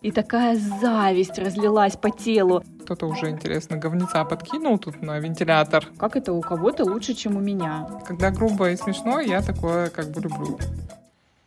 И такая зависть разлилась по телу. Кто-то уже, интересно, говнеца подкинул тут на вентилятор. Как это у кого-то лучше, чем у меня? Когда грубо и смешно, я такое как бы люблю.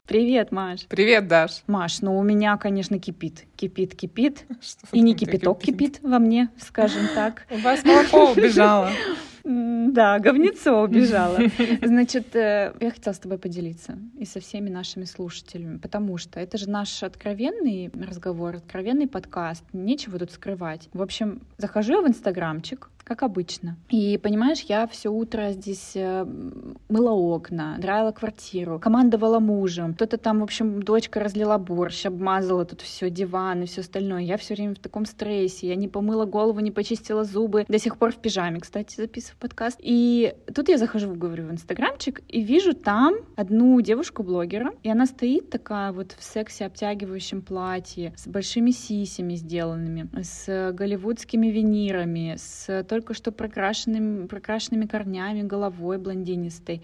Привет, Маш. Привет, Даш. Маш, ну у меня, конечно, кипит. Кипит, кипит. Что и не кипяток кипит? кипит во мне, скажем так. У вас молоко убежало. Да, говнецо убежало. Значит, э, я хотела с тобой поделиться и со всеми нашими слушателями, потому что это же наш откровенный разговор, откровенный подкаст. Нечего тут скрывать. В общем, захожу я в инстаграмчик, как обычно. И понимаешь, я все утро здесь э, мыла окна, драила квартиру, командовала мужем. Кто-то там, в общем, дочка разлила борщ, обмазала тут все, диван и все остальное. Я все время в таком стрессе. Я не помыла голову, не почистила зубы. До сих пор в пижаме, кстати, записываю подкаст. И тут я захожу, говорю, в инстаграмчик и вижу там одну девушку-блогера. И она стоит такая вот в сексе обтягивающем платье, с большими сисями сделанными, с голливудскими винирами, с только что прокрашенным, прокрашенными корнями, головой блондинистой.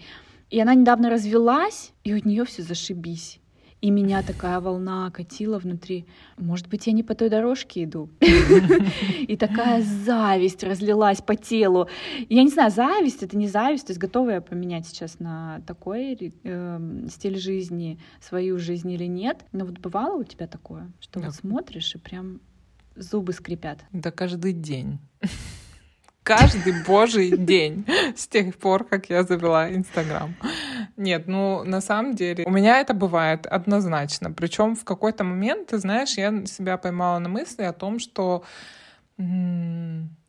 И она недавно развелась, и у нее все зашибись. И меня такая волна окатила внутри. Может быть, я не по той дорожке иду. И такая зависть разлилась по телу. Я не знаю, зависть это не зависть, то есть готова я поменять сейчас на такой э, стиль жизни, свою жизнь или нет. Но вот бывало у тебя такое, что вот смотришь и прям зубы скрипят. Да каждый день каждый божий день с тех пор, как я завела Инстаграм. Нет, ну на самом деле у меня это бывает однозначно. Причем в какой-то момент, ты знаешь, я себя поймала на мысли о том, что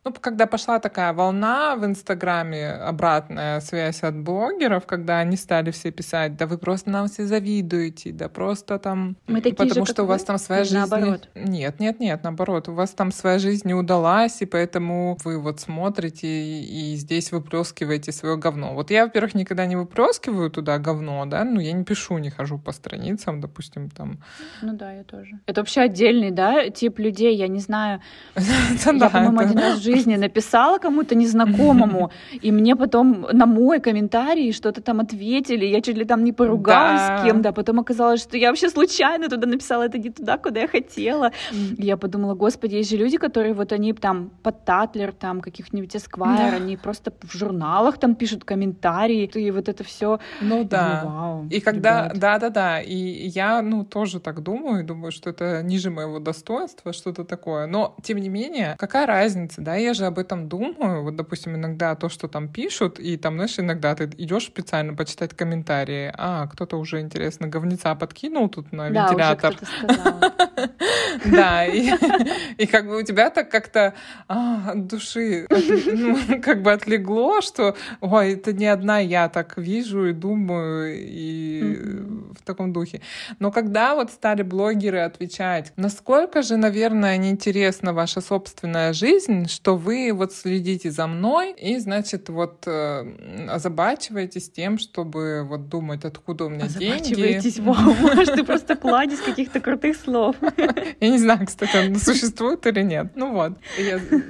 ну, когда пошла такая волна в Инстаграме, обратная связь от блогеров, когда они стали все писать, да вы просто нам все завидуете, да просто там... Мы такие потому же, что у вас там своя жизнь... Наоборот. Нет, нет, нет, наоборот. У вас там своя жизнь не удалась, и поэтому вы вот смотрите и, и здесь выплескиваете свое говно. Вот я, во-первых, никогда не выплескиваю туда говно, да, ну я не пишу, не хожу по страницам, допустим, там... Ну да, я тоже. Это вообще отдельный, да, тип людей, я не знаю. Я, по-моему, один раз в жизни жизни написала кому-то незнакомому, и мне потом на мой комментарий что-то там ответили, я чуть ли там не поругалась да. с кем-то, а потом оказалось, что я вообще случайно туда написала, это не туда, куда я хотела. И я подумала, господи, есть же люди, которые вот они там под Татлер, там каких-нибудь да. они просто в журналах там пишут комментарии, и вот это все. Ну да. Вау, и когда, да-да-да, и я, ну, тоже так думаю, думаю, что это ниже моего достоинства, что-то такое. Но, тем не менее, какая разница, да, я же об этом думаю. Вот, допустим, иногда то, что там пишут, и там, знаешь, иногда ты идешь специально почитать комментарии. А, кто-то уже, интересно, говнеца подкинул тут на да, вентилятор. Да, и как бы у тебя так как-то а, от души как бы отлегло, что, ой, это не одна я так вижу и думаю, и в таком духе. Но когда вот стали блогеры отвечать, насколько же, наверное, неинтересна ваша собственная жизнь, что вы вот следите за мной и, значит, вот э, озабачиваетесь тем, чтобы вот думать, откуда у меня деньги. Озабачиваетесь, может, ты просто кладезь каких-то крутых слов. Я не знаю, кстати, он существует или нет. Ну вот,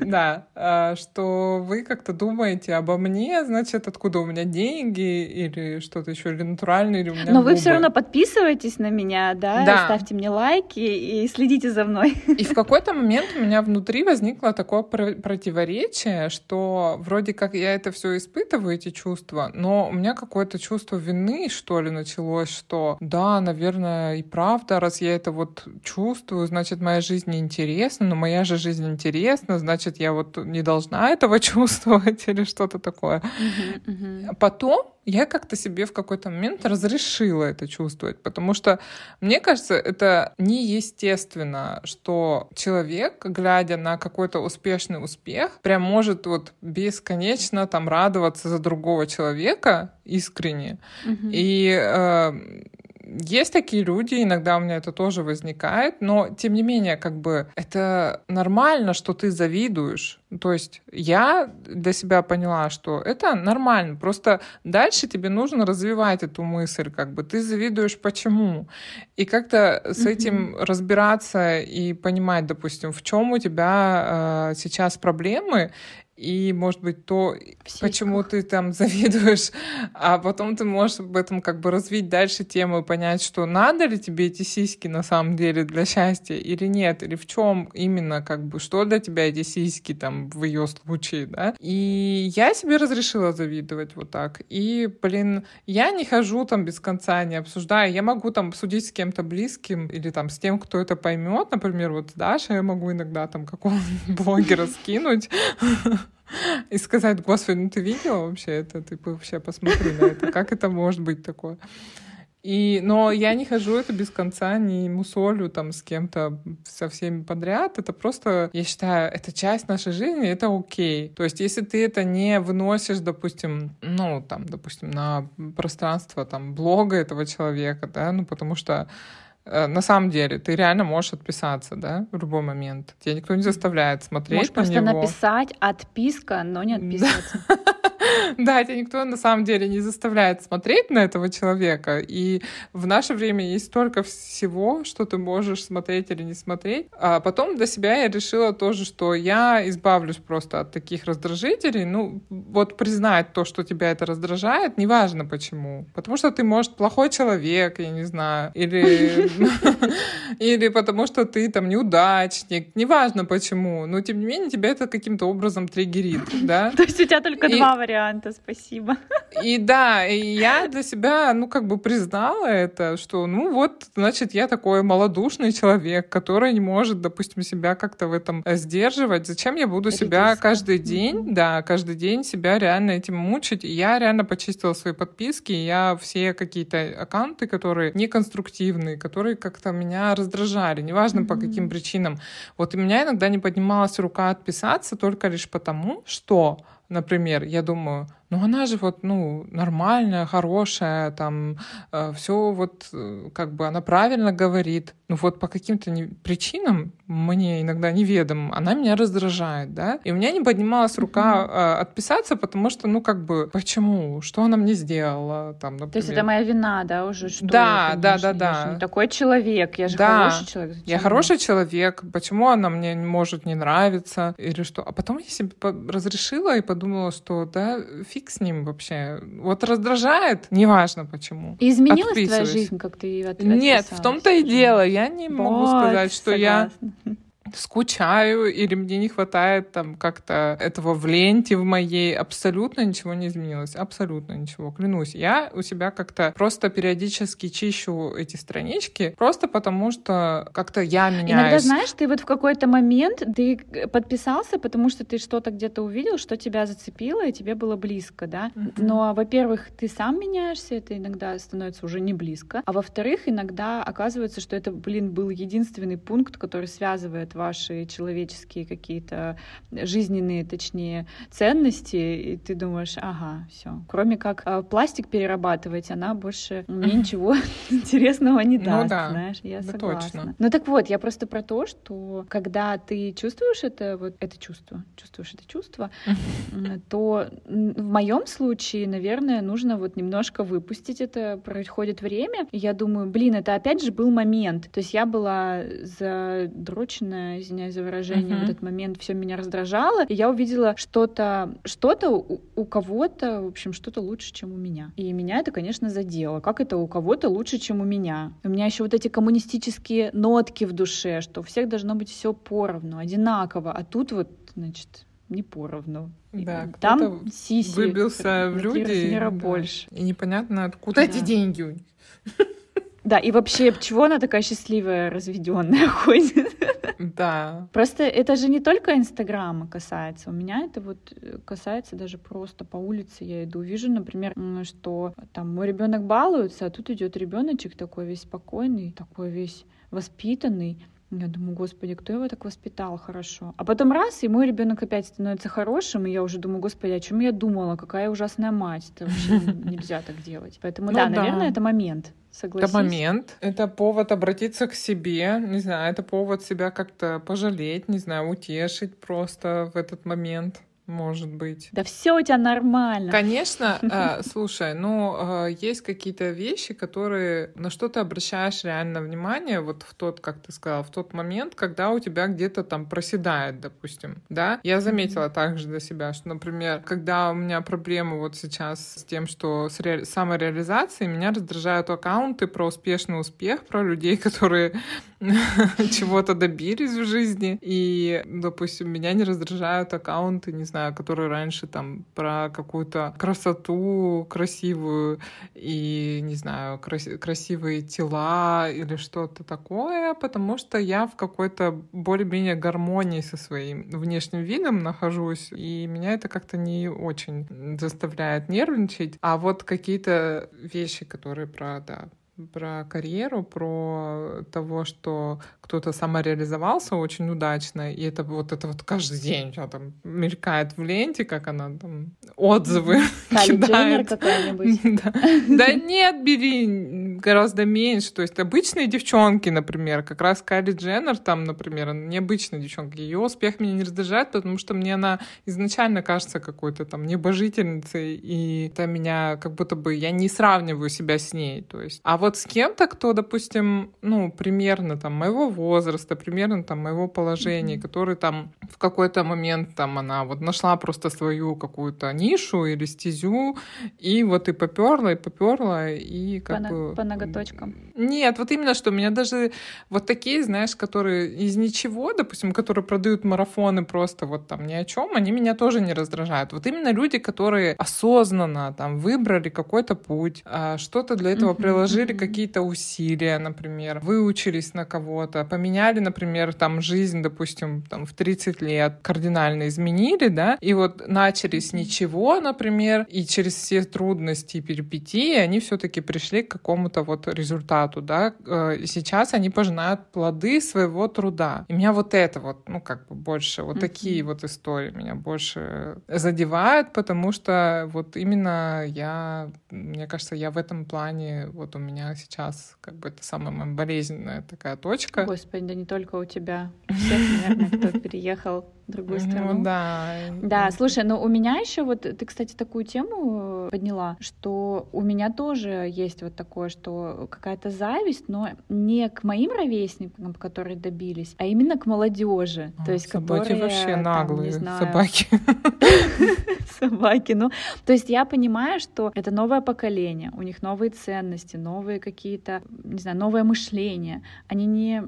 да, э, что вы как-то думаете обо мне, значит, откуда у меня деньги или что-то еще, или натуральное, или у меня Но вы все равно подписывайтесь на меня, да, да, ставьте мне лайки и следите за мной. И в какой-то момент у меня внутри возникло такое противоречие, что вроде как я это все испытываю, эти чувства, но у меня какое-то чувство вины, что ли, началось, что да, наверное, и правда, раз я это вот чувствую, значит, моя жизнь неинтересна, но моя же жизнь интересна, значит, я вот не должна этого чувствовать или что-то такое. Uh-huh, uh-huh. Потом я как-то себе в какой-то момент разрешила это чувствовать, потому что мне кажется, это неестественно, что человек, глядя на какой-то успешный успех, прям может вот бесконечно там радоваться за другого человека искренне. Mm-hmm. И э, есть такие люди, иногда у меня это тоже возникает, но тем не менее, как бы это нормально, что ты завидуешь. То есть я для себя поняла, что это нормально. Просто дальше тебе нужно развивать эту мысль, как бы ты завидуешь почему. И как-то с этим mm-hmm. разбираться и понимать, допустим, в чем у тебя э, сейчас проблемы, и, может быть, то, почему ты там завидуешь, а потом ты можешь об этом как бы развить дальше тему и понять, что надо ли тебе эти сиськи на самом деле для счастья или нет, или в чем именно как бы, что для тебя эти сиськи там в ее случае, да. И я себе разрешила завидовать вот так. И, блин, я не хожу там без конца, не обсуждаю. Я могу там обсудить с кем-то близким или там с тем, кто это поймет. Например, вот с Дашей я могу иногда там какого-нибудь блогера скинуть и сказать, господи, ну ты видела вообще это? Ты вообще посмотри на это. Как это может быть такое? И, но я не хожу это без конца, не мусолю там с кем-то со всеми подряд. Это просто, я считаю, это часть нашей жизни, это окей. То есть, если ты это не выносишь, допустим, ну, там, допустим, на пространство там блога этого человека, да, ну, потому что на самом деле ты реально можешь отписаться, да, в любой момент. Тебя никто не заставляет смотреть Можешь на просто него. написать отписка, но не отписаться. Да, тебя никто на самом деле не заставляет смотреть на этого человека. И в наше время есть столько всего, что ты можешь смотреть или не смотреть. А потом для себя я решила тоже, что я избавлюсь просто от таких раздражителей. Ну, вот признать то, что тебя это раздражает, неважно почему. Потому что ты, может, плохой человек, я не знаю, или, или потому что ты там неудачник, неважно почему. Но, тем не менее, тебя это каким-то образом триггерит, да? То есть у тебя только два варианта, спасибо. И да, и я для себя, ну, как бы признала это, что, ну, вот, значит, я такой малодушный человек, который не может, допустим, себя как-то в этом сдерживать. Зачем я буду Редиска. себя каждый день, mm-hmm. да, каждый день себя реально этим мучить? И я реально почистила свои подписки, я все какие-то аккаунты, которые неконструктивные, которые как-то меня раздражали, неважно mm-hmm. по каким причинам. Вот у меня иногда не поднималась рука отписаться только лишь потому, что например, я думаю, ну она же вот, ну, нормальная, хорошая, там, э, все вот, э, как бы она правильно говорит. Ну вот по каким-то не, причинам, мне иногда неведомым, она меня раздражает, да. И у меня не поднималась рука э, отписаться, потому что, ну, как бы, почему? Что она мне сделала, там, например. То есть это моя вина, да, уже? Что да, я, да, да, да. Я же такой человек, я же да, хороший человек. Зачем я хороший человек, почему она мне может не нравиться или что? А потом я себе разрешила и подумала, что, да, фиг с ним вообще. Вот раздражает, неважно почему. И изменилась твоя жизнь, как ты от, Нет, в том-то и дело. Я не вот, могу сказать, что согласна. я скучаю или мне не хватает там как-то этого в ленте в моей. Абсолютно ничего не изменилось. Абсолютно ничего. Клянусь. Я у себя как-то просто периодически чищу эти странички, просто потому что как-то я меняюсь. Иногда, знаешь, ты вот в какой-то момент ты подписался, потому что ты что-то где-то увидел, что тебя зацепило, и тебе было близко, да? Uh-huh. Но, во-первых, ты сам меняешься, это иногда становится уже не близко. А во-вторых, иногда оказывается, что это, блин, был единственный пункт, который связывает ваши человеческие какие-то жизненные, точнее, ценности, и ты думаешь, ага, все. Кроме как э, пластик перерабатывать, она больше мне ничего интересного не ну даст, ну, да, знаешь, я да согласна. Точно. Ну так вот, я просто про то, что когда ты чувствуешь это вот это чувство, чувствуешь это чувство, то в моем случае, наверное, нужно вот немножко выпустить это, проходит время, и я думаю, блин, это опять же был момент, то есть я была задроченная извиняюсь за выражение, uh-huh. в этот момент все меня раздражало, и я увидела что-то, что-то у, у кого-то, в общем, что-то лучше, чем у меня. И меня это, конечно, задело. Как это у кого-то лучше, чем у меня? У меня еще вот эти коммунистические нотки в душе, что у всех должно быть все поровну, одинаково, а тут вот, значит, не поровну. Да, там сиси выбился в люди да. больше. И непонятно, откуда да. эти деньги у них. Да, и вообще, чего она такая счастливая, разведенная ходит? Да. Просто это же не только Инстаграма касается. У меня это вот э, касается даже просто по улице я иду, вижу, например, что там мой ребенок балуется, а тут идет ребеночек такой весь спокойный, такой весь воспитанный. Я думаю, господи, кто его так воспитал хорошо? А потом раз, и мой ребенок опять становится хорошим, и я уже думаю, господи, о чем я думала? Какая ужасная мать. Это вообще нельзя так делать. Поэтому, ну, да, да, наверное, это момент. Согласись. Это момент. Это повод обратиться к себе. Не знаю, это повод себя как-то пожалеть, не знаю, утешить просто в этот момент. Может быть. Да все у тебя нормально. Конечно, э, слушай, ну э, есть какие-то вещи, которые на что ты обращаешь реально внимание, вот в тот, как ты сказала, в тот момент, когда у тебя где-то там проседает, допустим, да. Я заметила также для себя, что, например, когда у меня проблемы вот сейчас с тем, что с ре... самореализацией, меня раздражают аккаунты про успешный успех, про людей, которые чего-то добились в жизни, и, допустим, меня не раздражают аккаунты, не знаю, которые раньше там про какую-то красоту красивую и, не знаю, крас- красивые тела или что-то такое, потому что я в какой-то более-менее гармонии со своим внешним видом нахожусь, и меня это как-то не очень заставляет нервничать. А вот какие-то вещи, которые про, да, про карьеру, про того, что кто-то самореализовался очень удачно, и это вот это вот каждый день тебя там мелькает в ленте, как она там отзывы кидает. да. да нет, бери гораздо меньше. То есть обычные девчонки, например, как раз Кайли Дженнер, там, например, необычная девчонка, ее успех меня не раздражает, потому что мне она изначально кажется какой-то там небожительницей, и это меня как будто бы я не сравниваю себя с ней. То есть, а вот с кем-то, кто, допустим, ну, примерно там моего возраста, примерно там моего положения, mm-hmm. который там в какой-то момент там она вот нашла просто свою какую-то нишу или стезю, и вот и поперла, и поперла, и как по, бы... По ноготочкам. Нет, вот именно что, у меня даже вот такие, знаешь, которые из ничего, допустим, которые продают марафоны просто вот там ни о чем, они меня тоже не раздражают. Вот именно люди, которые осознанно там выбрали какой-то путь, а, что-то для этого приложили, какие-то усилия, например, выучились на кого-то, поменяли, например, там жизнь, допустим, там в 30 лет кардинально изменили, да, и вот начали с ничего, например, и через все трудности и перипетии они все-таки пришли к какому-то вот результату, да, э, сейчас они пожинают плоды своего труда. И меня вот это вот, ну, как бы больше, вот mm-hmm. такие вот истории меня больше задевают, потому что вот именно я, мне кажется, я в этом плане, вот у меня сейчас как бы это самая моя болезненная такая точка. Господи, да не только у тебя. Всех, наверное, кто переехал другую страну. Ну да. Да, слушай, но у меня еще вот, ты, кстати, такую тему подняла, что у меня тоже есть вот такое, что какая-то зависть, но не к моим ровесникам, которые добились, а именно к молодежи. А, то есть, собаки которые, вообще наглые, там, знаю, собаки. Собаки, ну, то есть я понимаю, что это новое поколение, у них новые ценности, новые какие-то, не знаю, новое мышление. Они не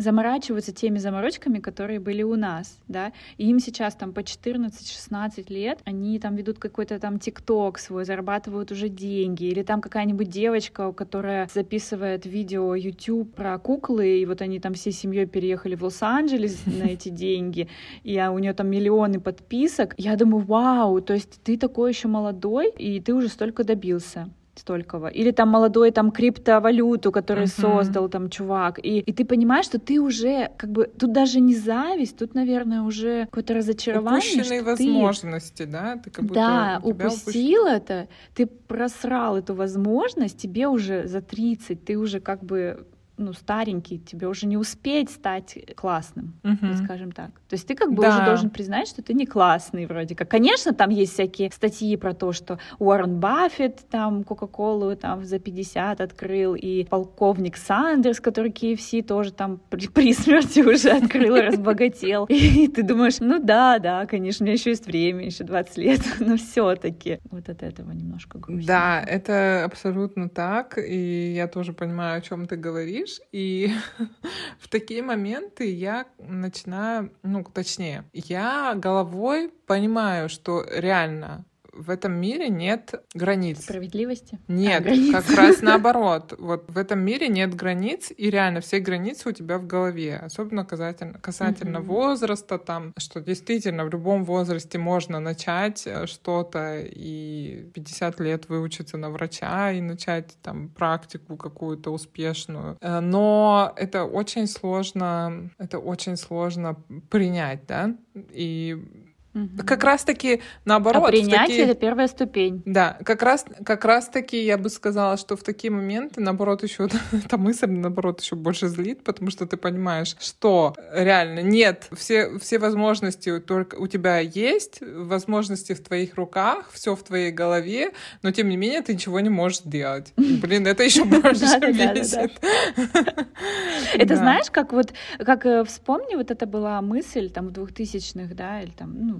заморачиваются теми заморочками, которые были у нас, да, и им сейчас там по 14-16 лет, они там ведут какой-то там ТикТок свой, зарабатывают уже деньги, или там какая-нибудь девочка, которая записывает видео YouTube про куклы, и вот они там всей семьей переехали в Лос-Анджелес на эти деньги, и у нее там миллионы подписок, я думаю, вау, то есть ты такой еще молодой, и ты уже столько добился столького. Или там молодой там криптовалюту, который uh-huh. создал там чувак. И, и ты понимаешь, что ты уже как бы тут даже не зависть, тут, наверное, уже какое-то разочарование. Упущенные возможности, ты, да? Ты как будто да, упустил упущ... это, ты просрал эту возможность, тебе уже за 30, ты уже как бы ну, старенький, тебе уже не успеть стать классным, uh-huh. скажем так. То есть ты как бы да. уже должен признать, что ты не классный вроде как. Конечно, там есть всякие статьи про то, что Уоррен Баффет там Кока-Колу там за 50 открыл, и полковник Сандерс, который KFC тоже там при, при смерти уже открыл и разбогател. И ты думаешь, ну да, да, конечно, у меня еще есть время, еще 20 лет, но все-таки вот от этого немножко грустно. Да, это абсолютно так, и я тоже понимаю, о чем ты говоришь говоришь, и в такие моменты я начинаю, ну, точнее, я головой понимаю, что реально в этом мире нет границ. Справедливости? Нет, а, как раз наоборот. Вот в этом мире нет границ, и реально все границы у тебя в голове. Особенно касательно, касательно mm-hmm. возраста, там, что действительно в любом возрасте можно начать э, что-то и 50 лет выучиться на врача и начать там практику какую-то успешную. Э, но это очень сложно, это очень сложно принять, да, и Угу. Как раз-таки наоборот. А принятие такие... это первая ступень. Да, как раз, как раз-таки я бы сказала, что в такие моменты, наоборот, еще эта мысль, наоборот, еще больше злит, потому что ты понимаешь, что реально нет, все, все возможности только у тебя есть, возможности в твоих руках, все в твоей голове, но тем не менее ты ничего не можешь сделать. Блин, это еще больше бесит. Это знаешь, как вот, как э, вспомни, вот это была мысль там в двухтысячных, да, или там, ну,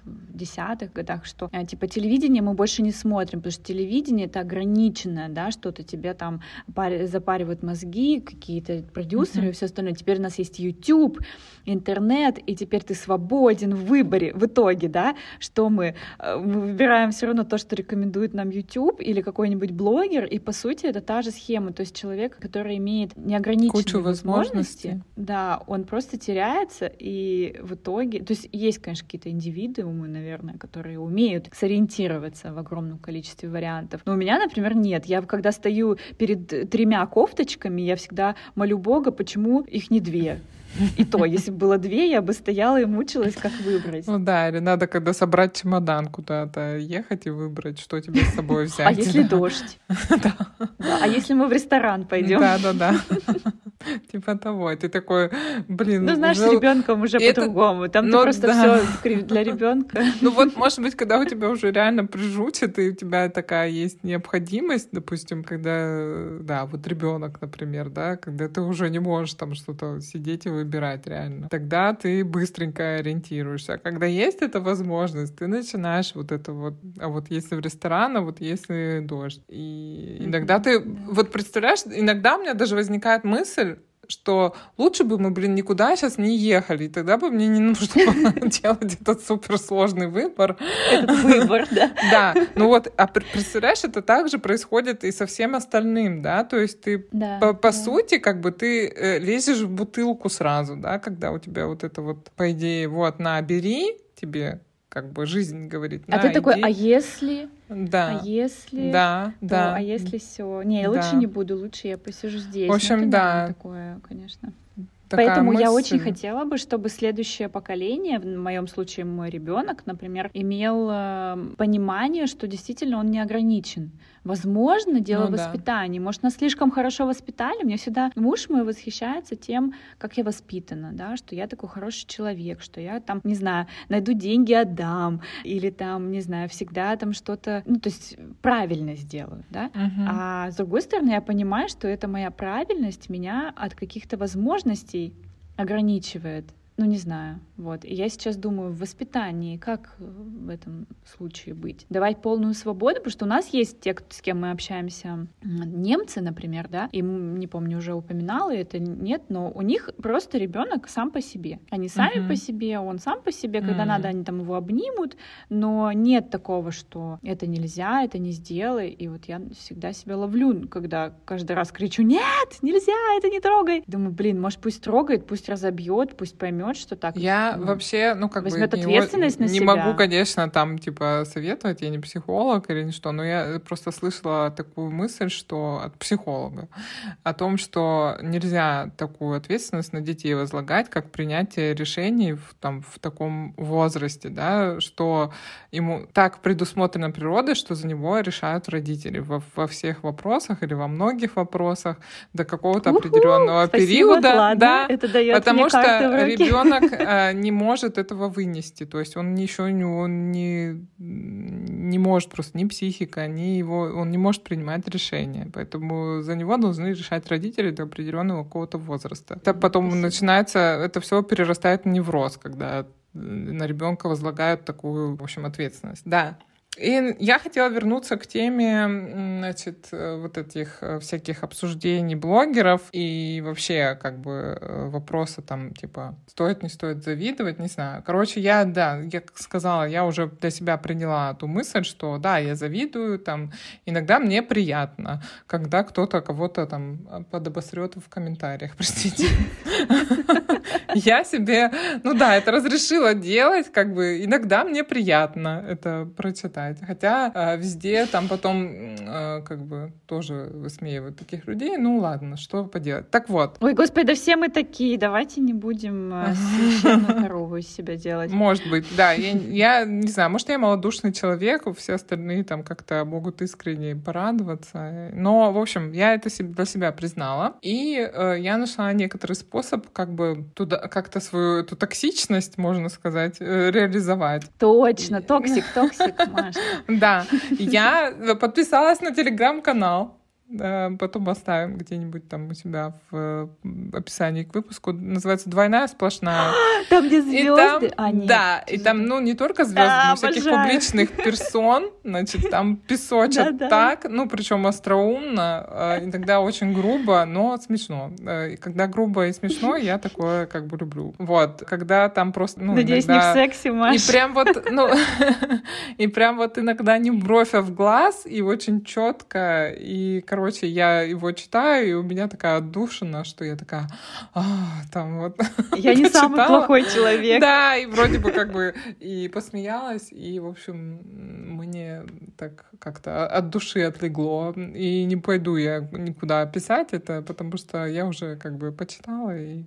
в десятых годах, что э, типа телевидение мы больше не смотрим, потому что телевидение это ограниченное, да, что-то тебе там запаривают мозги, какие-то продюсеры и все остальное. Теперь у нас есть YouTube, интернет, и теперь ты свободен в выборе в итоге, да, что мы, э, мы выбираем все равно то, что рекомендует нам YouTube или какой-нибудь блогер, и по сути это та же схема, то есть человек, который имеет неограниченные Кучу возможности, возможностей. да, он просто теряется, и в итоге, то есть есть, конечно, какие-то индивидуумы, наверное, которые умеют сориентироваться в огромном количестве вариантов, но у меня, например, нет, я когда стою перед тремя кофточками, я всегда молю Бога, почему их не две, и то, если бы было две, я бы стояла и мучилась, как выбрать. Ну да, или надо, когда собрать чемодан куда-то, ехать и выбрать, что тебе с собой взять. А если дождь? Да. А если мы в ресторан пойдем? Да, да, да. Типа того. ты такой, блин. Ну, знаешь, с ребенком уже по-другому. Там ты просто все для ребенка. Ну вот, может быть, когда у тебя уже реально прижучит, и у тебя такая есть необходимость, допустим, когда, да, вот ребенок, например, да, когда ты уже не можешь там что-то сидеть и выбирать реально. Тогда ты быстренько ориентируешься. А когда есть эта возможность, ты начинаешь вот это вот, а вот если в ресторан, а вот если дождь. И иногда ты, вот представляешь, иногда у меня даже возникает мысль, что лучше бы мы, блин, никуда сейчас не ехали, и тогда бы мне не нужно было делать этот суперсложный выбор. Этот выбор, да. Да, ну вот, а представляешь, это также происходит и со всем остальным, да, то есть ты, по сути, как бы ты э, лезешь в бутылку сразу, да, когда у тебя вот это вот, по идее, вот, на, бери тебе как бы жизнь говорит. А ты иди. такой, а если? Да. А если? Да, то, да. А если все? Не, да. лучше не буду, лучше я посижу здесь. В общем, да. Такое, конечно. Такая Поэтому мысль. я очень хотела бы, чтобы следующее поколение, в моем случае мой ребенок, например, имел э, понимание, что действительно он не ограничен. Возможно, дело ну, воспитания. Да. Может, нас слишком хорошо воспитали. Мне всегда муж мой восхищается тем, как я воспитана, да, что я такой хороший человек, что я там, не знаю, найду деньги, отдам, или там, не знаю, всегда там что-то, ну, то есть правильно сделаю, да. Угу. А с другой стороны, я понимаю, что это моя правильность меня от каких-то возможностей ограничивает ну не знаю, вот. И я сейчас думаю в воспитании, как э, в этом случае быть? Давать полную свободу, потому что у нас есть те, с кем мы общаемся, немцы, например, да, и не помню, уже упоминала это, нет, но у них просто ребенок сам по себе. Они сами uh-huh. по себе, он сам по себе, когда uh-huh. надо, они там его обнимут, но нет такого, что это нельзя, это не сделай, и вот я всегда себя ловлю, когда каждый раз кричу, нет, нельзя, это не трогай. Думаю, блин, может пусть трогает, пусть разобьет, пусть поймет, поймет, что так. Я ну, вообще, ну как возьмет бы ответственность не, на не себя. могу, конечно, там типа советовать, я не психолог или ничто, но я просто слышала такую мысль, что от психолога о том, что нельзя такую ответственность на детей возлагать, как принятие решений в, там в таком возрасте, да, что ему так предусмотрено природой, что за него решают родители во, во всех вопросах или во многих вопросах до какого-то определенного периода, да, это дает потому что ребенок ребенок э, не может этого вынести. То есть он еще не, он не, не может просто ни психика, ни его, он не может принимать решения. Поэтому за него должны решать родители до определенного какого-то возраста. Это потом Спасибо. начинается, это все перерастает в невроз, когда на ребенка возлагают такую, в общем, ответственность. Да. И я хотела вернуться к теме, значит, э, вот этих э, всяких обсуждений блогеров и вообще, как бы, э, вопроса там, типа, стоит, не стоит завидовать, не знаю. Короче, я, да, я сказала, я уже для себя приняла ту мысль, что, да, я завидую, там, иногда мне приятно, когда кто-то кого-то там подобосрет в комментариях, простите. Я себе, ну да, это разрешила делать, как бы иногда мне приятно это прочитать. Хотя э, везде там потом э, как бы тоже высмеивают таких людей. Ну ладно, что поделать. Так вот. Ой, господи, да все мы такие, давайте не будем э, священную корову из себя делать. Может быть, да. Я, я не знаю, может, я малодушный человек, все остальные там как-то могут искренне порадоваться. Но, в общем, я это для себя признала. И э, я нашла некоторый способ как бы туда как-то свою эту токсичность, можно сказать, э, реализовать. Точно, токсик, токсик, Маша. Да, я подписалась на телеграм-канал потом оставим где-нибудь там у себя в описании к выпуску. Называется «Двойная сплошная». Там, где звезды? И там, а, нет. Да, и там, ну, не только звезды, да, но всяких публичных персон. Значит, там песочат так, ну, причем остроумно, а, иногда очень грубо, но смешно. А, и когда грубо и смешно, я такое как бы люблю. Вот, когда там просто, ну, Надеюсь, иногда... не в сексе, Маш. И прям вот, ну, и прям вот иногда не бровь, а в глаз, и очень четко, и, короче, короче, я его читаю, и у меня такая отдушина, что я такая, а, там вот. Я не самый плохой человек. Да, и вроде бы как бы и посмеялась, и, в общем, мне так как-то от души отлегло. И не пойду я никуда писать это, потому что я уже как бы почитала и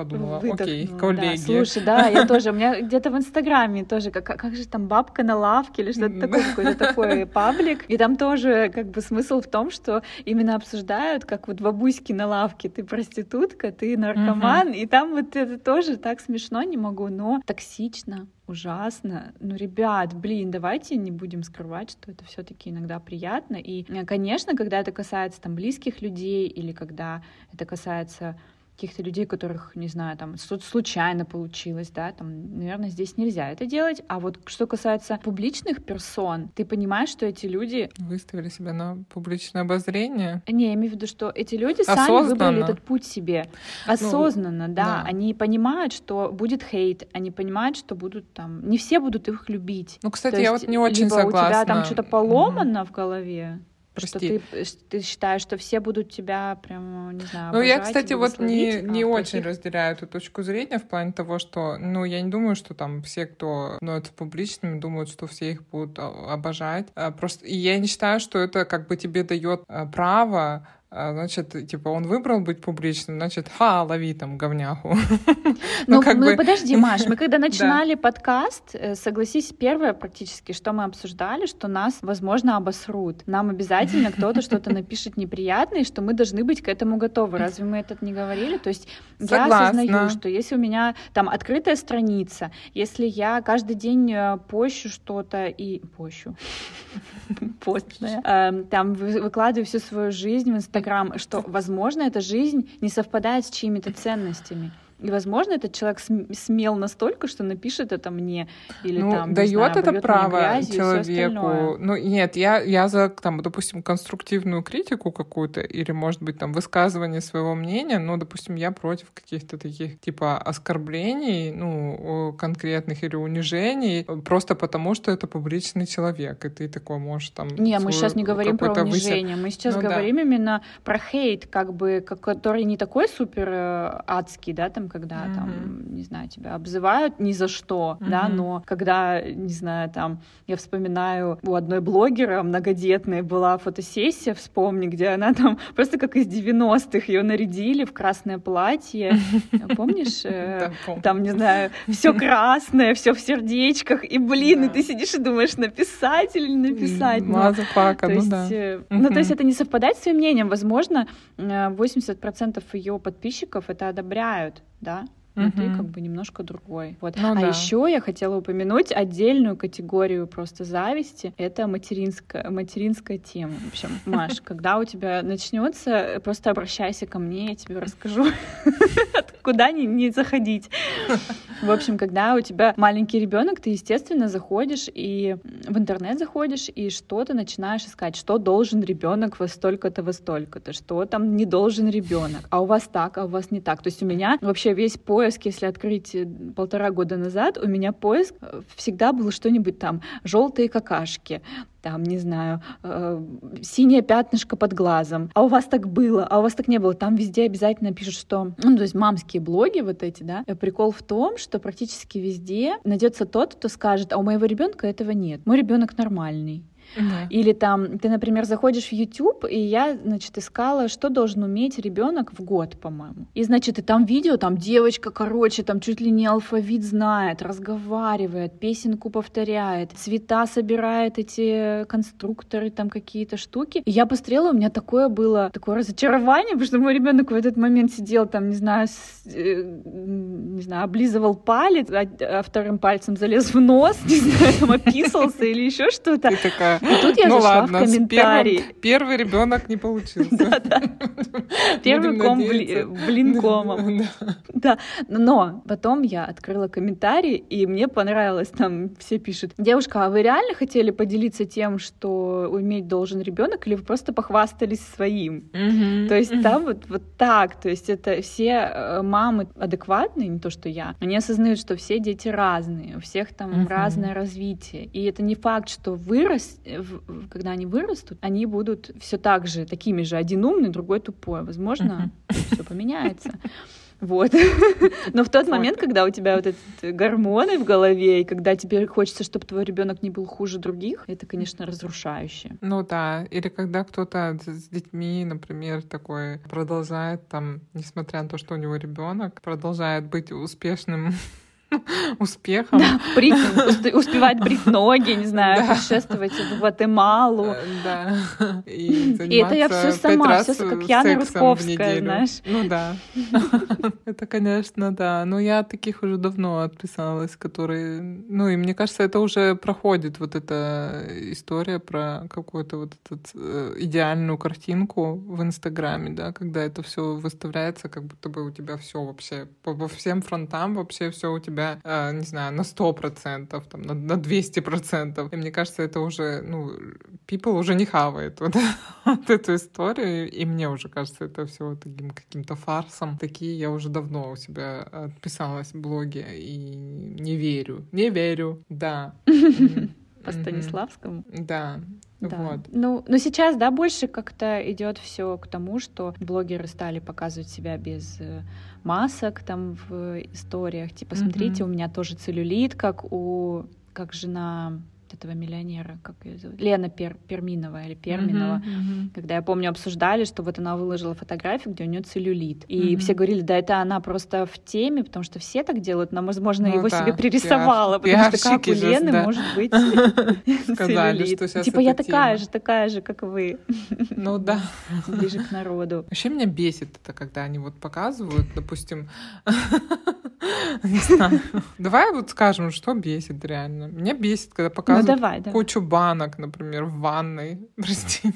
подумала, Выдохнула, окей, коллеги. Да. Слушай, да, я тоже, у меня где-то в Инстаграме тоже, как, как же там бабка на лавке или что-то такое, какой-то такой паблик, и там тоже как бы смысл в том, что именно обсуждают, как вот бабуськи на лавке, ты проститутка, ты наркоман, и там вот это тоже так смешно, не могу, но токсично ужасно. Ну, ребят, блин, давайте не будем скрывать, что это все таки иногда приятно. И, конечно, когда это касается там близких людей или когда это касается каких-то людей, которых, не знаю, там случайно получилось, да, там, наверное, здесь нельзя это делать. А вот что касается публичных персон, ты понимаешь, что эти люди... Выставили себя на публичное обозрение? Не, я имею в виду, что эти люди Осознанно. сами выбрали этот путь себе. Ну, Осознанно, ну, да. да. Они понимают, что будет хейт, они понимают, что будут там... Не все будут их любить. Ну, кстати, То я вот не очень либо согласна. у тебя там что-то поломано mm-hmm. в голове, Прости. Что ты, ты считаешь, что все будут тебя прям, не знаю, Ну, я, кстати, вот не, не а очень разделяю эту точку зрения в плане того, что, ну, я не думаю, что там все, кто становятся публичными, думают, что все их будут а, обожать. А, просто и я не считаю, что это как бы тебе дает право значит, типа, он выбрал быть публичным, значит, ха, лови там говняху. Ну, ну, ну подожди, Маш, мы когда начинали подкаст, э, согласись, первое практически, что мы обсуждали, что нас, возможно, обосрут. Нам обязательно кто-то что-то напишет неприятное, что мы должны быть к этому готовы. Разве мы это не говорили? То есть я осознаю, что если у меня там открытая страница, если я каждый день э, пощу что-то и... Пощу? Постная. Эм, там выкладываю всю свою жизнь в Инстаграм, Инстаграм, что, возможно, эта жизнь не совпадает с чьими-то ценностями. И, возможно, этот человек смел настолько, что напишет это мне или ну, там, дает знаю, это право человеку. Ну, нет, я, я за, там, допустим, конструктивную критику какую-то, или, может быть, там, высказывание своего мнения, но, допустим, я против каких-то таких, типа, оскорблений, ну, конкретных или унижений, просто потому, что это публичный человек, и ты такой можешь там... Не, мы сейчас не говорим про унижение, мы сейчас ну, говорим да. именно про хейт, как бы, который не такой супер э, адский, да, там, когда mm-hmm. там, не знаю, тебя обзывают ни за что, mm-hmm. да, но когда, не знаю, там, я вспоминаю, у одной блогера многодетной была фотосессия, вспомни, где она там просто как из 90-х ее нарядили в красное платье, помнишь? Э, там, не знаю, все красное, все в сердечках, и, блин, и ты сидишь и думаешь, написать или не написать. Motherfucker, ну да. Э, ну, то есть это не совпадает с своим мнением. Возможно, 80% э, ее подписчиков это одобряют, да, но угу. ты как бы немножко другой. Вот. Ну, а да. еще я хотела упомянуть отдельную категорию просто зависти. Это материнская, материнская тема. В общем, Маш, когда у тебя начнется, просто обращайся ко мне, я тебе расскажу, куда не, не заходить. В общем, когда у тебя маленький ребенок, ты, естественно, заходишь и в интернет заходишь и что-то начинаешь искать, что должен ребенок во столько-то, во столько-то, что там не должен ребенок, а у вас так, а у вас не так. То есть у меня вообще весь поиск, если открыть э, полтора года назад, у меня поиск э, всегда был что-нибудь там желтые какашки, там, не знаю, э, синее пятнышко под глазом, а у вас так было, а у вас так не было. Там везде обязательно пишут, что, ну, то есть мамские блоги вот эти, да. Э, прикол в том, что практически везде найдется тот, кто скажет, а у моего ребенка этого нет. Мой ребенок нормальный. Да. Или там ты, например, заходишь в YouTube, и я, значит, искала, что должен уметь ребенок в год, по-моему. И, значит, и там видео, там девочка, короче, там чуть ли не алфавит знает, разговаривает, песенку повторяет, цвета собирает эти конструкторы, там какие-то штуки. И я посмотрела, у меня такое было, такое разочарование, потому что мой ребенок в этот момент сидел там, не знаю, с, э, не знаю, облизывал палец, а, а вторым пальцем залез в нос, не знаю, там описался или еще что-то. Ты такая, и тут я ну зашла ладно, в комментарии. первый ребенок не получился. Первый ком блинкомом. Да, но потом я открыла комментарий, и мне понравилось, там все пишут, девушка, а вы реально хотели поделиться тем, что уметь должен ребенок, или вы просто похвастались своим? То есть там вот, вот так, то есть это все э, мамы адекватные, не то что я, они осознают, что все дети разные, у всех там разное развитие, и это не факт, что вырос когда они вырастут, они будут все так же, такими же, один умный, другой тупой. Возможно, все поменяется. Вот. Но в тот момент, когда у тебя вот эти гормоны в голове, и когда тебе хочется, чтобы твой ребенок не был хуже других, это, конечно, разрушающе. Ну да. Или когда кто-то с детьми, например, такой продолжает там, несмотря на то, что у него ребенок, продолжает быть успешным успехом. Да, брить, успевать брить ноги, не знаю, да. путешествовать в Гватемалу. Э, да. И, и это я все сама, все как Яна Русковская, знаешь. Ну да. Это, конечно, да. Но я таких уже давно отписалась, которые... Ну и мне кажется, это уже проходит вот эта история про какую-то вот эту э, идеальную картинку в Инстаграме, да, когда это все выставляется, как будто бы у тебя все вообще по всем фронтам вообще все у тебя тебя, э, не знаю, на сто процентов, там, на, на 200 процентов. И мне кажется, это уже, ну, people уже не хавает вот, вот эту историю, и мне уже кажется, это все таким каким-то фарсом. Такие я уже давно у себя отписалась в блоге, и не верю, не верю, да. По Станиславскому? Да. Да. Вот. Ну, но сейчас, да, больше как-то идет все к тому, что блогеры стали показывать себя без э, масок там в историях. Типа, смотрите, mm-hmm. у меня тоже целлюлит, как у как жена этого миллионера, как ее зовут, Лена Пер, Перминова или Перминова, uh-huh, uh-huh. когда я помню обсуждали, что вот она выложила фотографию, где у нее целлюлит, и uh-huh. все говорили, да, это она просто в теме, потому что все так делают, но, возможно, ну, его да, себе пририсовала, пиар, потому что как у Лены да. может быть целлюлит. Типа я такая же, такая же, как вы. Ну да. Ближе к народу. Вообще меня бесит это, когда они вот показывают, допустим, не знаю. Давай вот скажем, что бесит реально. Меня бесит, когда показывают ну, давай, давай. кучу банок, например, в ванной. Простите.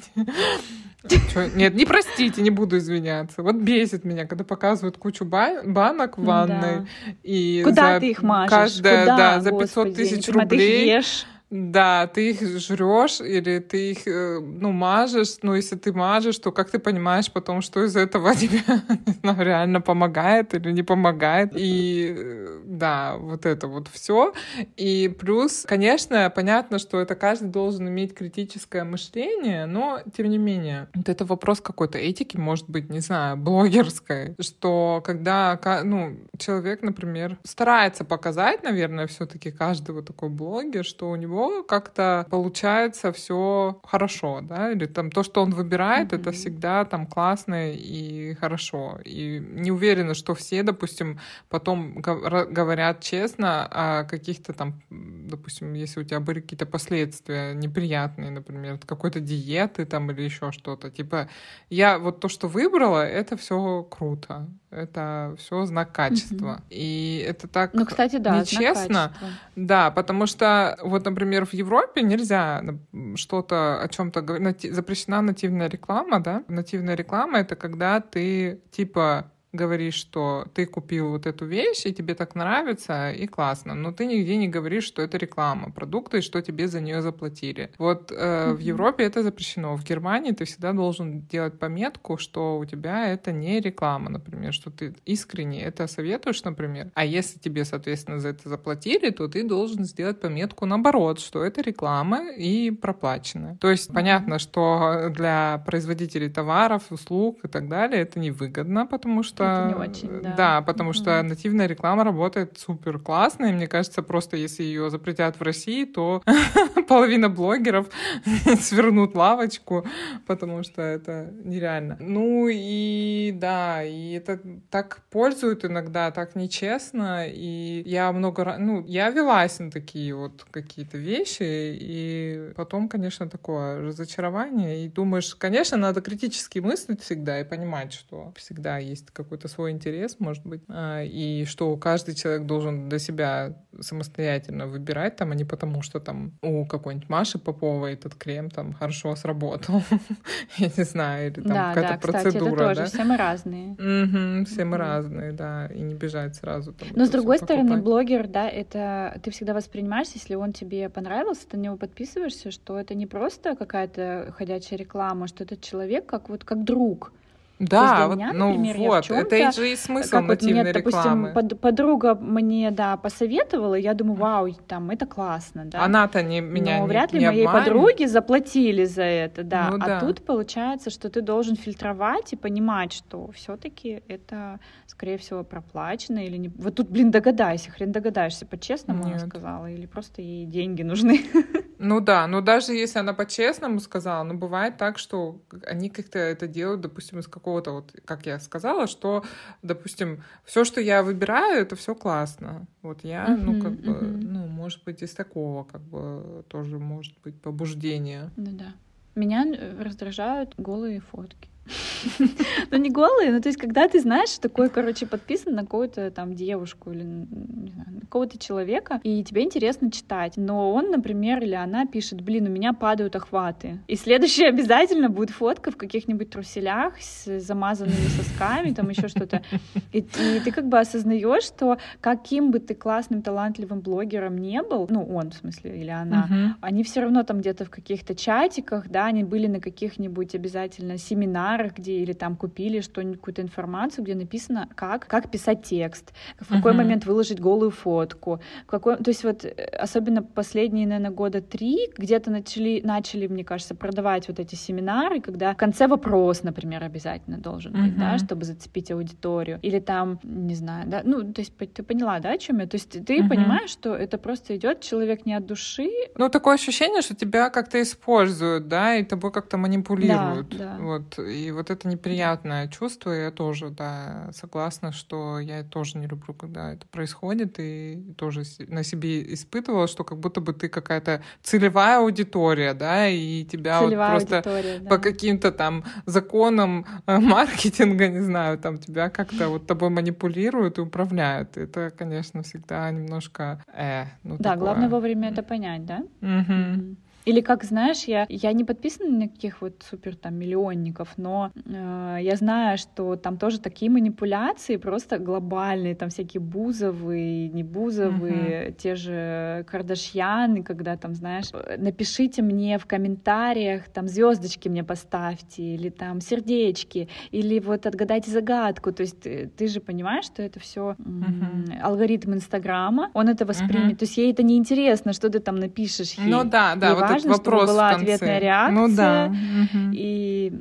Нет, не простите, не буду извиняться. Вот бесит меня, когда показывают кучу банок в ванной. Да. И Куда ты их мажешь? Каждая, Куда? да, за 500 тысяч рублей. Ты их ешь? Да, ты их жрешь или ты их, э, ну, мажешь. Ну, если ты мажешь, то как ты понимаешь потом, что из этого тебе, знаю, реально помогает или не помогает. И э, да, вот это вот все. И плюс, конечно, понятно, что это каждый должен иметь критическое мышление, но тем не менее, вот это вопрос какой-то этики, может быть, не знаю, блогерской, что когда, ну, человек, например, старается показать, наверное, все-таки каждый вот такой блогер, что у него как-то получается все хорошо, да, или там то, что он выбирает, mm-hmm. это всегда там классно и хорошо. И не уверена, что все, допустим, потом говорят честно о каких-то там, допустим, если у тебя были какие-то последствия неприятные, например, от какой-то диеты там или еще что-то. Типа, я вот то, что выбрала, это все круто это все знак качества. Угу. И это так ну, кстати, да, нечестно. Да, потому что, вот, например, в Европе нельзя что-то о чем-то говорить. Запрещена нативная реклама, да? Нативная реклама это когда ты типа говоришь, что ты купил вот эту вещь, и тебе так нравится, и классно, но ты нигде не говоришь, что это реклама продукта, и что тебе за нее заплатили. Вот э, mm-hmm. в Европе это запрещено. В Германии ты всегда должен делать пометку, что у тебя это не реклама, например, что ты искренне это советуешь, например. А если тебе, соответственно, за это заплатили, то ты должен сделать пометку наоборот, что это реклама и проплачено. То есть mm-hmm. понятно, что для производителей товаров, услуг и так далее это невыгодно, потому что... Это не очень, да. Да, потому mm-hmm. что нативная реклама работает супер классно, и мне кажется, просто если ее запретят в России, то половина блогеров свернут лавочку, потому что это нереально. Ну и да, и это так пользуют иногда, так нечестно, и я много раз, ну, я велась на такие вот какие-то вещи, и потом, конечно, такое разочарование, и думаешь, конечно, надо критически мыслить всегда и понимать, что всегда есть какой-то свой интерес, может быть, а, и что каждый человек должен для себя самостоятельно выбирать там, а не потому, что там у какой-нибудь Маши Поповой этот крем там хорошо сработал. Я не знаю, или там да, какая-то да, процедура. Тоже, все мы разные. Все мы разные, да, и не бежать сразу. Но с другой стороны, блогер, да, это ты всегда воспринимаешь, если он тебе понравился, ты на него подписываешься, что это не просто какая-то ходячая реклама, что этот человек как вот как друг. Да, вот, меня, ну например, вот, это же и смысл как вот мне, рекламы. Допустим, под, подруга мне, да, посоветовала, я думаю, вау, там, это классно, да. Она-то не, меня Но не вряд ли не моей обманет. подруге заплатили за это, да. Ну, а да. тут получается, что ты должен фильтровать и понимать, что все таки это, скорее всего, проплачено или не... Вот тут, блин, догадайся, хрен догадаешься, по-честному она сказала, или просто ей деньги нужны. Ну да, но даже если она по-честному сказала, ну бывает так, что они как-то это делают, допустим, из какого-то вот, как я сказала, что, допустим, все, что я выбираю, это все классно. Вот я, uh-huh, ну как uh-huh. бы, ну может быть из такого, как бы тоже может быть побуждение. Ну да. Меня э, раздражают голые фотки. Ну, не голые, ну, то есть, когда ты знаешь, такой, короче, подписан на какую-то там девушку или, не знаю, на какого-то человека, и тебе интересно читать. Но он, например, или она пишет, блин, у меня падают охваты. И следующее обязательно будет фотка в каких-нибудь труселях с замазанными сосками, там еще что-то. И, и ты как бы осознаешь, что каким бы ты классным, талантливым блогером не был, ну, он, в смысле, или она, uh-huh. они все равно там где-то в каких-то чатиках, да, они были на каких-нибудь обязательно семинарах, семинарах, где или там купили что-нибудь, какую-то информацию, где написано, как, как писать текст, в какой uh-huh. момент выложить голую фотку, какой... то есть вот э, особенно последние, наверное, года три где-то начали, начали, мне кажется, продавать вот эти семинары, когда в конце вопрос, например, обязательно должен быть, uh-huh. да, чтобы зацепить аудиторию, или там, не знаю, да, ну, то есть ты поняла, да, о чем я? То есть ты uh-huh. понимаешь, что это просто идет человек не от души. Ну, такое ощущение, что тебя как-то используют, да, и тобой как-то манипулируют. Да, да. Вот. И и вот это неприятное чувство, я тоже, да, согласна, что я тоже не люблю, когда это происходит, и тоже на себе испытывала, что как будто бы ты какая-то целевая аудитория, да, и тебя целевая вот просто да. по каким-то там законам э, маркетинга, не знаю, там тебя как-то вот тобой манипулируют и управляют. Это, конечно, всегда немножко, э, ну Да, такое. главное вовремя это понять, да? Угу. Mm-hmm. Или как, знаешь, я, я не подписана на каких вот супер там миллионников, но э, я знаю, что там тоже такие манипуляции просто глобальные, там всякие бузовые, не бузовые, uh-huh. те же Кардашьяны, когда там, знаешь, напишите мне в комментариях, там звездочки мне поставьте, или там сердечки, или вот отгадайте загадку. То есть ты, ты же понимаешь, что это все uh-huh. алгоритм Инстаграма, он это воспримет. Uh-huh. То есть ей это не интересно, что ты там напишешь. Ей. Ну да, да, вот важно, вопрос чтобы была ответная реакция. Ну да. И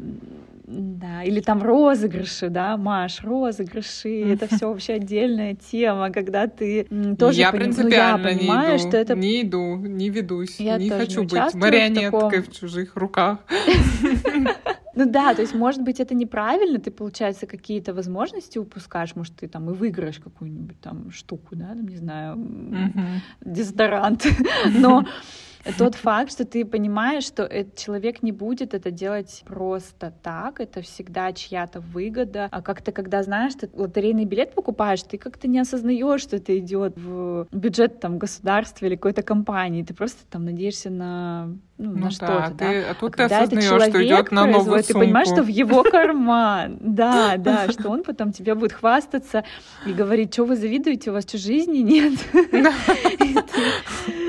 да, или там розыгрыши, да, Маш, розыгрыши, это все вообще отдельная тема, когда ты тоже я поним... принципиально ну, я понимаю, не иду, что это не иду, не ведусь, я не хочу не быть марионеткой в, в чужих руках. Ну да, то есть, может быть, это неправильно, ты, получается, какие-то возможности упускаешь, может, ты там и выиграешь какую-нибудь там штуку, да, там, не знаю, дезодорант, но тот факт, что ты понимаешь, что этот человек не будет это делать просто так, это всегда чья-то выгода. А как-то, когда знаешь, ты лотерейный билет покупаешь, ты как-то не осознаешь, что это идет в бюджет там государства или какой-то компании. Ты просто там надеешься на ну, ну на да, что-то, ты, да. А тут а ты осознаешь, что идет на новую сумку. Ты понимаешь, что в его карман, да, да, что он потом тебе будет хвастаться и говорить, что вы завидуете, у вас что, жизни нет?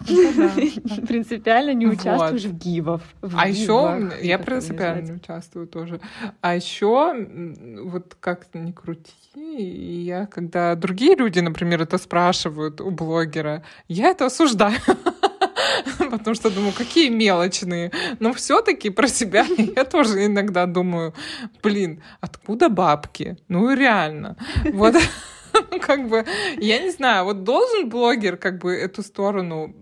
Принципиально не участвуешь в гивов. А еще я принципиально не участвую тоже. А еще вот как ни крути, я когда другие люди, например, это спрашивают у блогера, я это осуждаю. потому что думаю, какие мелочные. Но все-таки про себя я тоже иногда думаю, блин, откуда бабки? Ну реально. Вот как бы, я не знаю, вот должен блогер как бы эту сторону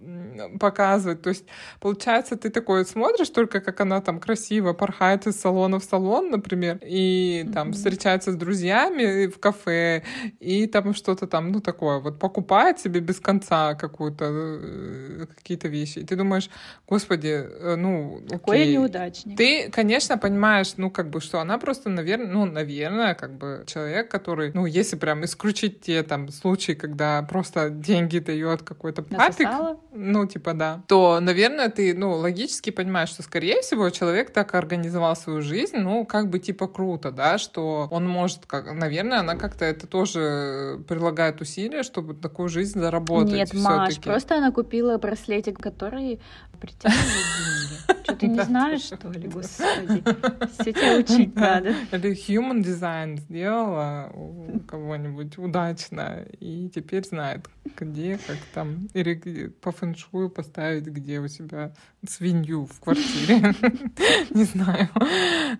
показывать. То есть, получается, ты такой смотришь только, как она там красиво порхает из салона в салон, например, и там mm-hmm. встречается с друзьями в кафе, и там что-то там, ну, такое, вот покупает себе без конца какую-то, э, какие-то вещи. И ты думаешь, господи, э, ну, Какой окей. неудачник. Ты, конечно, понимаешь, ну, как бы, что она просто, наверное, ну, наверное, как бы человек, который, ну, если прям исключить те там случаи, когда просто деньги дает какой-то папик, ну, типа, да, то, наверное, ты, ну, логически понимаешь, что, скорее всего, человек так организовал свою жизнь, ну, как бы, типа, круто, да, что он может, как, наверное, она как-то это тоже прилагает усилия, чтобы такую жизнь заработать. Нет, Маш, просто она купила браслетик, который притягивает деньги. Что, ты не знаешь, что ли, господи? Все тебя учить надо. Или human design сделала у кого-нибудь удачно, и теперь знает, где, как там, или по фэншую поставить, где у себя свинью в квартире. Не знаю.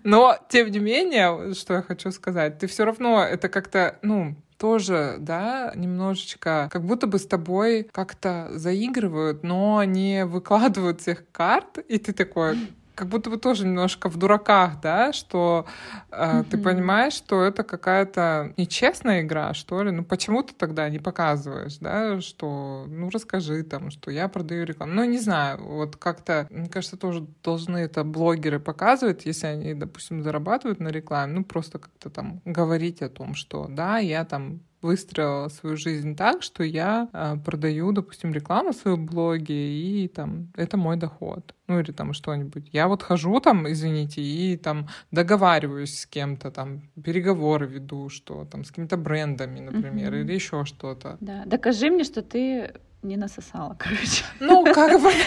Но, тем не менее, что я хочу сказать, ты все равно это как-то, ну, тоже, да, немножечко, как будто бы с тобой как-то заигрывают, но не выкладывают всех карт, и ты такой, как будто бы тоже немножко в дураках, да, что э, mm-hmm. ты понимаешь, что это какая-то нечестная игра, что ли. Ну почему ты тогда не показываешь, да, что, ну расскажи там, что я продаю рекламу. Ну не знаю, вот как-то, мне кажется, тоже должны это блогеры показывать, если они, допустим, зарабатывают на рекламе, ну просто как-то там говорить о том, что да, я там выстроила свою жизнь так, что я э, продаю, допустим, рекламу в своем блоге, и там это мой доход. Ну или там что-нибудь. Я вот хожу там, извините, и там договариваюсь с кем-то, там переговоры веду, что там с какими-то брендами, например, mm-hmm. или еще что-то. Да, докажи мне, что ты не насосала, короче. Ну, как бы...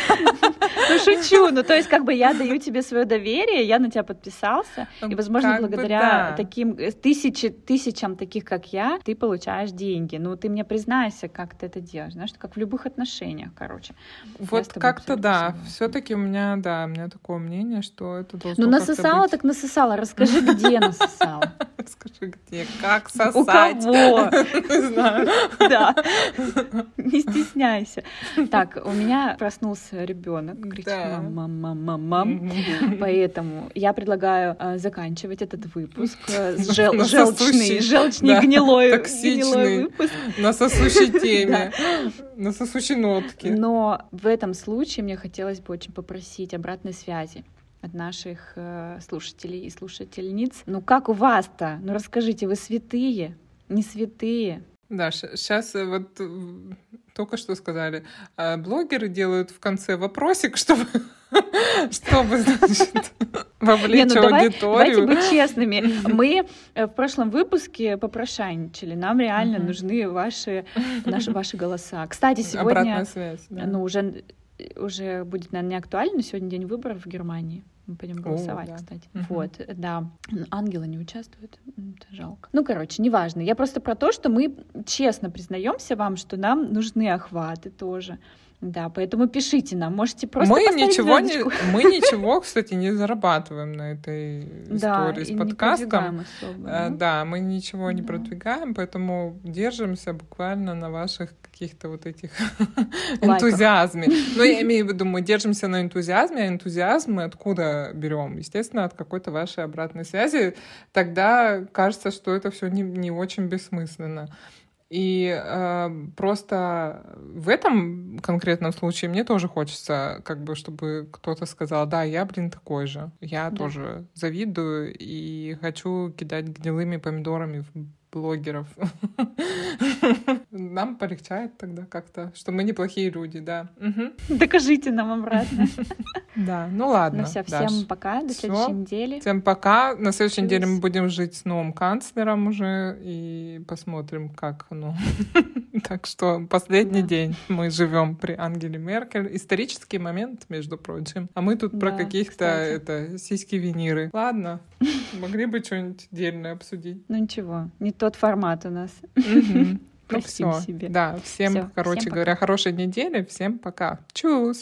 Ну, шучу. Ну, то есть, как бы я даю тебе свое доверие, я на тебя подписался, и, возможно, благодаря таким э, тысячи, тысячам таких, как я, ты получаешь деньги. Ну, ты мне признайся, как ты это делаешь, знаешь, как в любых отношениях, короче. Вот как-то да, все таки у меня, да, у меня такое мнение, что это должно Ну, насосала, так насосала. Расскажи, где насосала. Расскажи, где, как сосать. У кого? Не знаю. Да. Не стесняйся. Так, у меня проснулся ребенок, кричит мам, мам, мам, мам, Поэтому я предлагаю э, заканчивать этот выпуск э, желчный, желчный, гнилой, гнилой выпуск. На сосущей теме, на сосущей нотке. Но в этом случае мне хотелось бы очень попросить обратной связи от наших э, слушателей и слушательниц. Ну как у вас-то? Ну расскажите, вы святые, не святые? Да, сейчас вот только что сказали, а блогеры делают в конце вопросик, чтобы, чтобы значит, вовлечь Не, ну давай, аудиторию. Давайте быть честными. Мы э, в прошлом выпуске попрошайничали. Нам реально угу. нужны ваши, наши, ваши голоса. Кстати, сегодня... Обратная связь. Да. Ну, уже, уже будет, наверное, не актуально. Сегодня день выборов в Германии. Мы пойдем голосовать, О, да. кстати. Угу. Вот, да. Ангелы не участвуют. Это жалко. Ну, короче, неважно. Я просто про то, что мы честно признаемся вам, что нам нужны охваты тоже. Да, поэтому пишите нам, можете просто мы ничего не, мы ничего, кстати, не зарабатываем на этой истории с подкастом. Особо, да? да, мы ничего не продвигаем, поэтому держимся буквально на ваших каких-то вот этих энтузиазме. Но я имею в виду, мы держимся на энтузиазме, а энтузиазм мы откуда берем? Естественно, от какой-то вашей обратной связи. Тогда кажется, что это все не, не очень бессмысленно. И э, просто в этом конкретном случае мне тоже хочется, как бы, чтобы кто-то сказал, да, я, блин, такой же. Я да. тоже завидую и хочу кидать гнилыми помидорами в блогеров. Нам полегчает тогда как-то, что мы неплохие люди, да. Докажите нам обратно. Да, ну ладно. Ну все, всем пока, до следующей недели. Всем пока. На следующей неделе мы будем жить с новым канцлером уже и посмотрим, как оно. Так что последний день мы живем при Ангеле Меркель. Исторический момент, между прочим. А мы тут про каких-то это сиськи виниры. Ладно, могли бы что-нибудь дельное обсудить. Ну ничего, не тот формат у нас. Простим себе. Да, всем, короче говоря, хорошей недели. Всем пока. Чус!